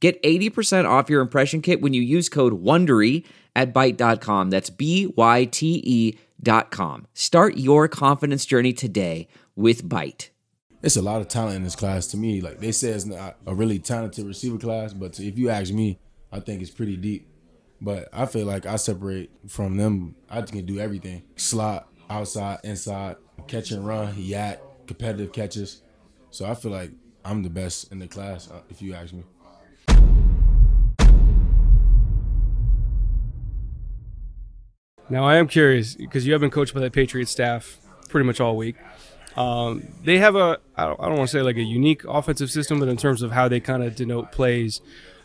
Get 80% off your impression kit when you use code WONDERY at Byte.com. That's B-Y-T-E dot com. Start your confidence journey today with Byte. It's a lot of talent in this class to me. Like they say, it's not a really talented receiver class, but if you ask me, I think it's pretty deep. But I feel like I separate from them. I can do everything: slot, outside, inside, catch and run, YAC, competitive catches. So I feel like I'm the best in the class, uh, if you ask me. Now I am curious because you have been coached by that Patriot staff pretty much all week. Um, they have a I don't, I don't want to say like a unique offensive system, but in terms of how they kind of denote plays,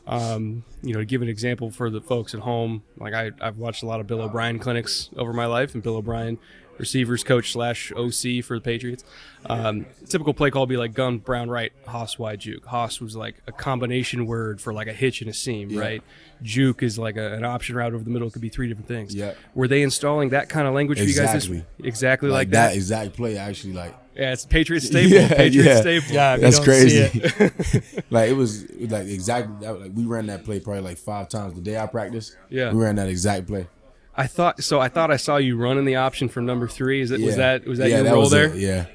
um, you know, to give an example for the folks at home, like I, I've watched a lot of Bill O'Brien clinics over my life, and Bill O'Brien receivers coach slash OC for the Patriots. Um, typical play call would be like gun, brown, right, Hoss, wide, juke. Hoss was like a combination word for like a hitch and a seam, Yeah. right? Juke is like a, an option route over the middle. It could be three different things. Yeah. Were they installing that kind of language for you guys? Exactly. This, exactly like, Like, that, exact play, actually, like Yeah, it's Patriots staple. Yeah, Patriots yeah. staple. Yeah, that's crazy. it- like it was it was, like exactly that, like we ran that play probably like five times the day I practiced. Yeah. we ran that exact play. I thought so. I thought I saw you running the option from number three. Is it was that was that yeah, your that role there? it, Yeah,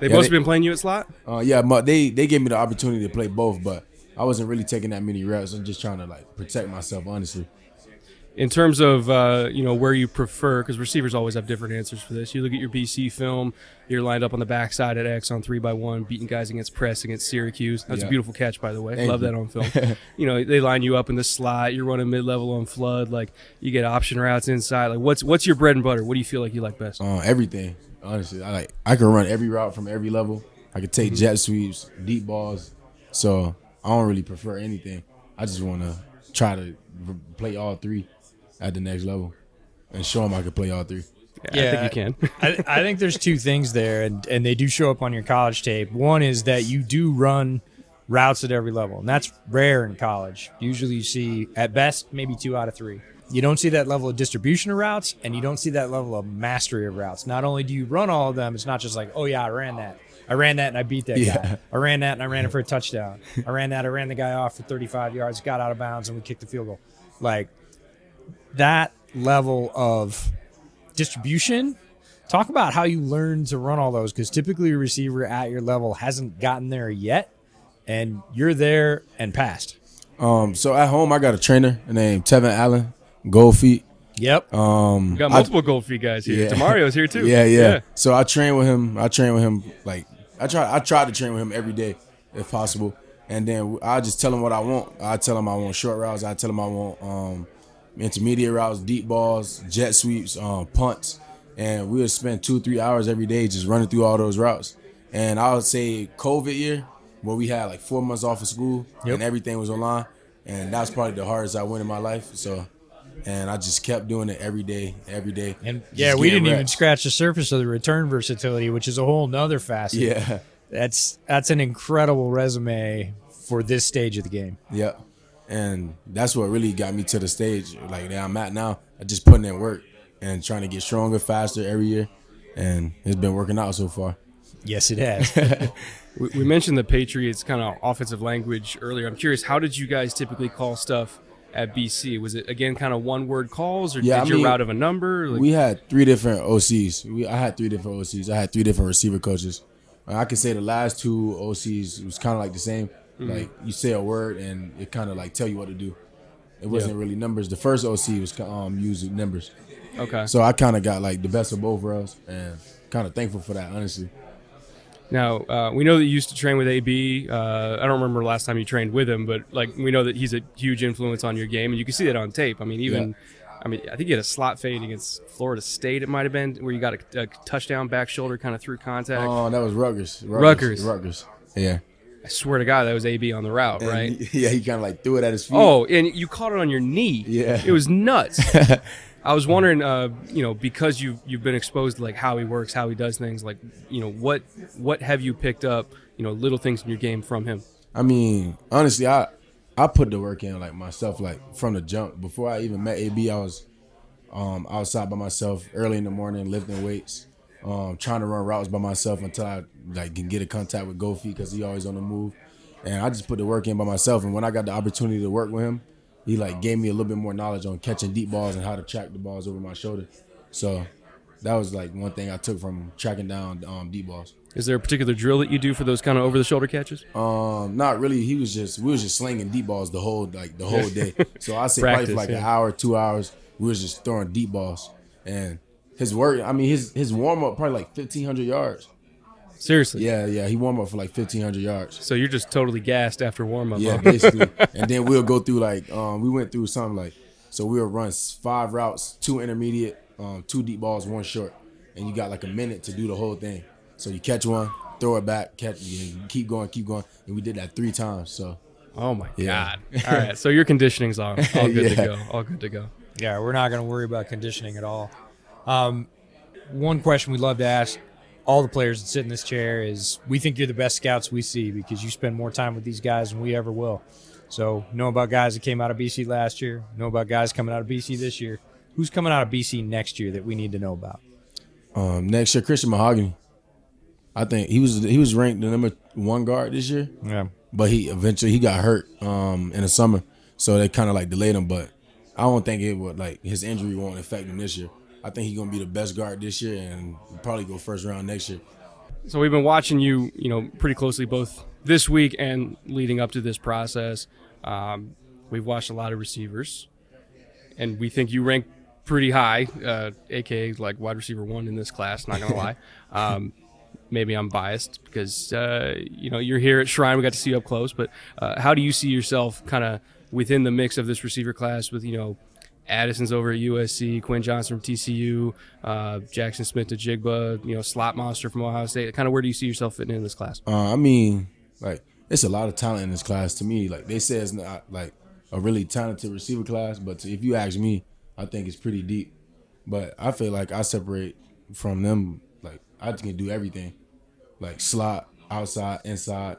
They Yeah, must they- have been playing you at slot. uh, yeah. But they they gave me the opportunity to play both, but I wasn't really taking that many reps. I'm just trying to like protect myself, honestly. In terms of uh, you know where you prefer, because receivers always have different answers for this. You look at your BC film, you're lined up on the backside at X on three by one, beating guys against press against Syracuse. That's a beautiful catch, by the way. Thank Love you. that on film. you know they line you up in the slot. You're running mid level on flood. Like you get option routes inside. Like what's what's your bread and butter? What do you feel like you like best? Uh, everything, honestly. I like I can run every route from every level. I can take jet sweeps, deep balls. So I don't really prefer anything. I just want to try to play all three at the next level and show them I can play all three. Yeah, I think you can. I, I think there's two things there, and, and they do show up on your college tape. One is that you do run routes at every level, and that's rare in college. Usually, you see at best maybe two out of three. You don't see that level of distribution of routes, and you don't see that level of mastery of routes. Not only do you run all of them, it's not just like, oh yeah, I ran that. I ran that and I beat that Yeah. guy. I ran that and I ran it for a touchdown. I ran that. I ran the guy off for 35 yards, got out of bounds, and we kicked the field goal. Like that level of distribution. Talk about how you learn to run all those because typically a receiver at your level hasn't gotten there yet, and you're there and past. Um, so at home I got a trainer named Tevin Allen, Gold Feet. Yep. Um, We got I- multiple gold feet guys here. Yeah. Demario's here too. Yeah, yeah, So I train with him. I train with him like I try. I try to train with him every day if possible. And then I just tell him what I want. I tell him I want short routes. I tell him I want um, intermediate routes, deep balls, jet sweeps, um, punts. And we'll spend two, three hours every day just running through all those routes. And I would say COVID year, where we had like four months off of school and everything was online. And that's probably the hardest I went in my life. So, and I just kept doing it every day, every day. And yeah, we didn't even scratch the surface of the return versatility, which is a whole nother facet. Yeah. That's that's an incredible resume for this stage of the game. Yeah. And that's what really got me to the stage like that I'm at now. I just putting in work and trying to get stronger, faster every year. And it's been working out so far. Yes, it has. We, we mentioned the Patriots kind of offensive language earlier. I'm curious, how did you guys typically call stuff at BC? Was it again kind of one word calls, or Yeah, did I mean, route of a number? Like, We had three different OCs. We I had three different OCs. I had three different receiver coaches. I could say the last two OCs was kind of like the same. Like you say a word and it kind of like tell you what to do. It wasn't really numbers. The first OC was um using numbers. okay. So I kind of got like the best of both worlds and kind of thankful for that, honestly. Now uh, we know that you used to train with AB. Uh, I don't remember the last time you trained with him, but like we know that he's a huge influence on your game, and you can see that on tape. I mean, even. I mean, I think you had a slot fade against Florida State. It might have been where you got a, a touchdown back shoulder kind of through contact. Oh, that was Rutgers. Rutgers. Rutgers. Yeah. I swear to God, that was AB on the route, And right? he- yeah, he kind of like threw it at his feet. Oh, and you caught it on your knee. Yeah. it was nuts. I was wondering, uh, you know, because you've you've been exposed to like how he works, how he does things, like you know, what what have you picked up, you know, little things in your game from him? I mean, honestly, I I put the work in like myself, like from the jump. Before I even met AB, I was um, outside by myself early in the morning, lifting weights, um, trying to run routes by myself until I like can get a contact with Gofi because he always on the move. And I just put the work in by myself. And when I got the opportunity to work with him, he like gave me a little bit more knowledge on catching deep balls and how to track the balls over my shoulder. So that was like one thing I took from tracking down um, deep balls. Is there a particular drill that you do for those kind of over the shoulder catches? Um, not really. He was just we was just slinging deep balls the whole like the whole day. So I say Practice, probably for like an hour, two hours. We was just throwing deep balls, and his work. I mean, his his warm up probably like fifteen hundred yards. Seriously. Yeah, yeah. He warm up for like fifteen hundred yards. So you're just totally gassed after warm up. Yeah, huh? basically. and then we'll go through like um we went through something like so we'll run five routes, two intermediate, um, two deep balls, one short, and you got like a minute to do the whole thing. So you catch one, throw it back, catch, you keep going, keep going, and we did that three times. So. Oh my Yeah. god. All right. So your conditioning's all, all good to go. All good to go. Yeah, we're not going to worry about conditioning at all. Um, one question we love to ask all the players that sit in this chair is we think you're the best scouts we see because you spend more time with these guys than we ever will. So, know about guys that came out of BC last year, know about guys coming out of BC this year. Who's coming out of BC next year that we need to know about? Um, next year, Christian Mahogany. I think he was he was ranked the number one guard this year, Yeah. but he eventually he got hurt um, in the summer, so they kind of like delayed him. But I don't think it would like his injury won't affect him this year. I think he's gonna be the best guard this year and probably go first round next year. So we've been watching you, you know, pretty closely both this week and leading up to this process. Um, we've watched a lot of receivers, and we think you rank pretty high, uh, aka like wide receiver one in this class. Not gonna lie. Um, maybe I'm biased because uh, you know you're here at Shrine. We got to see you up close, but uh, how do you see yourself kind of within the mix of this receiver class with you know? Addison's over at USC, Quentin Johnston from TCU, uh, Jaxon Smith-Njigba, you know, Slot Monster from Ohio State. Kind of where do you see yourself fitting in this class? Uh, I mean, like it's a lot of talent in this class to me. Like they say it's not like a really talented receiver class, but if you ask me, I think it's pretty deep. But I feel like I separate from them. Like I can do everything, like slot, outside, inside,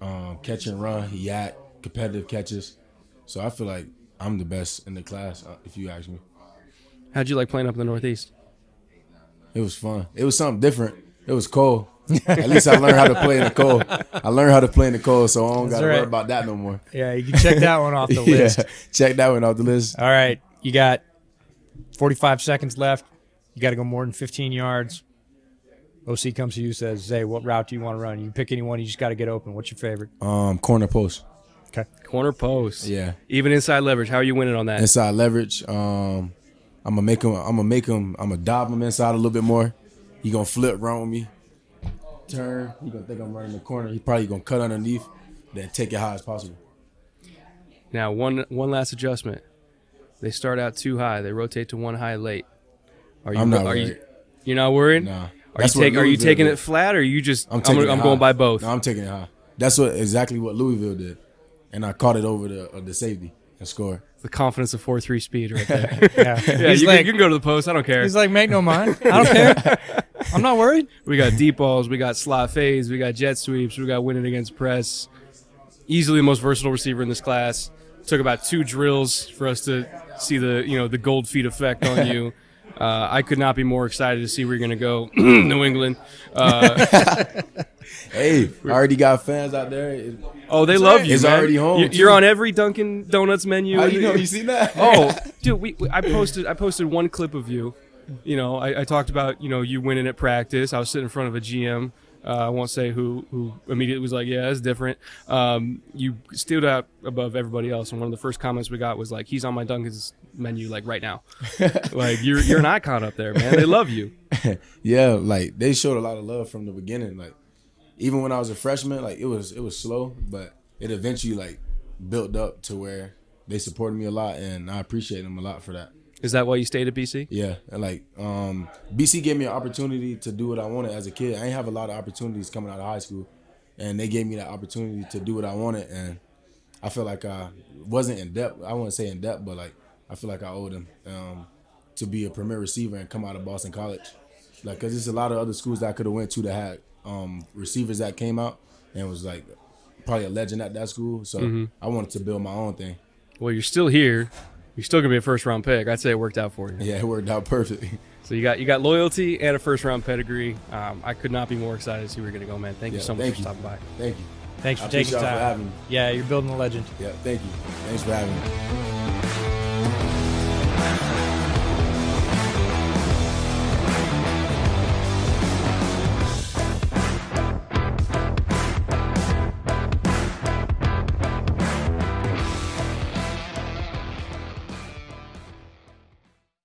um, catch and run, YAC, competitive catches. So I feel like I'm the best in the class. uh, If you ask me, How'd you like playing up in the Northeast? it was fun. It was something different. It was cold. At least I learned how to play in the cold. I learned how to play in the cold, so I don't got to right. worry about that no more. Yeah, you can check that one off the Yeah, list. check that one off the list. All right, you got 45 seconds left. You got to go more than 15 yards. OC comes to you, says, "Hey, what route do you want to run? You pick any one. You just got to get open. What's your favorite?" Um, corner post. Okay. Corner post. Yeah, Even inside leverage. How are you winning on that? inside leverage. Um, I'm gonna make him. I'm gonna make him. I'm gonna dive him inside a little bit more. He gonna flip run with me. Turn. He gonna think I'm running the corner. He probably gonna cut underneath, then take it high as possible. Now, one one last adjustment. They start out too high. They rotate to one high late. Are you? I'm not are worried. You're not worried. Nah. Are you, That's what take, are you taking did. it flat, or are you just? I'm I'm, taking. gonna- I'm going by both. No, I'm taking it high. That's what exactly what Louisville did, and I caught it over the uh, the safety and scored. the confidence of four three speed right there. Yeah. yeah, he's you, like, can, you can go to the post. I don't care. he's like, make no mind. I don't care. I'm not worried. We got deep balls. We got slot fades. We got jet sweeps. We got winning against press. Easily the most versatile receiver in this class. Took about two drills for us to see the you know the gold feet effect on you. Uh, I could not be more excited to see where you're going to go, New England. Uh, Hey, I already got fans out there. It- oh, they love you. It's man. already home, You- too. You're on every Dunkin' Donuts menu. How you know? You seen that? oh, dude, we, we- I posted I posted one clip of you. You know, I, I talked about you know you winning at practice. I was sitting in front of a GM. Uh, I won't say who who immediately was like, yeah, it's different. Um, you stood out above everybody else, and one of the first comments we got was like, he's on my Dunkin's menu like right now. like you're you're an icon up there, man. They love you. Yeah, like they showed a lot of love from the beginning. Like even when I was a freshman, like it was it was slow, but it eventually like built up to where they supported me a lot, and I appreciate them a lot for that. Is that why you stayed at BC? Yeah, like um, BC gave me an opportunity to do what I wanted as a kid. I ain't have a lot of opportunities coming out of high school, and they gave me that opportunity to do what I wanted, and I feel like I wasn't in depth. I wouldn't say in depth, but like I feel like I owed them um, to be a premier receiver and come out of Boston College, like because there's a lot of other schools that I could have went to that had um, receivers that came out and was like probably a legend at that school. So I wanted to build my own thing. Well, you're still here. You're still gonna be a first round pick. I'd say it worked out for you. Yeah, it worked out perfectly. So you got you got loyalty and a first round pedigree. Um, I could not be more excited to see where you're gonna go, man. Thank you so much thank for you. stopping by. Thank you. Thanks I for taking time. for having me. Yeah, you're building a legend. Yeah, thank you. Thanks for having me.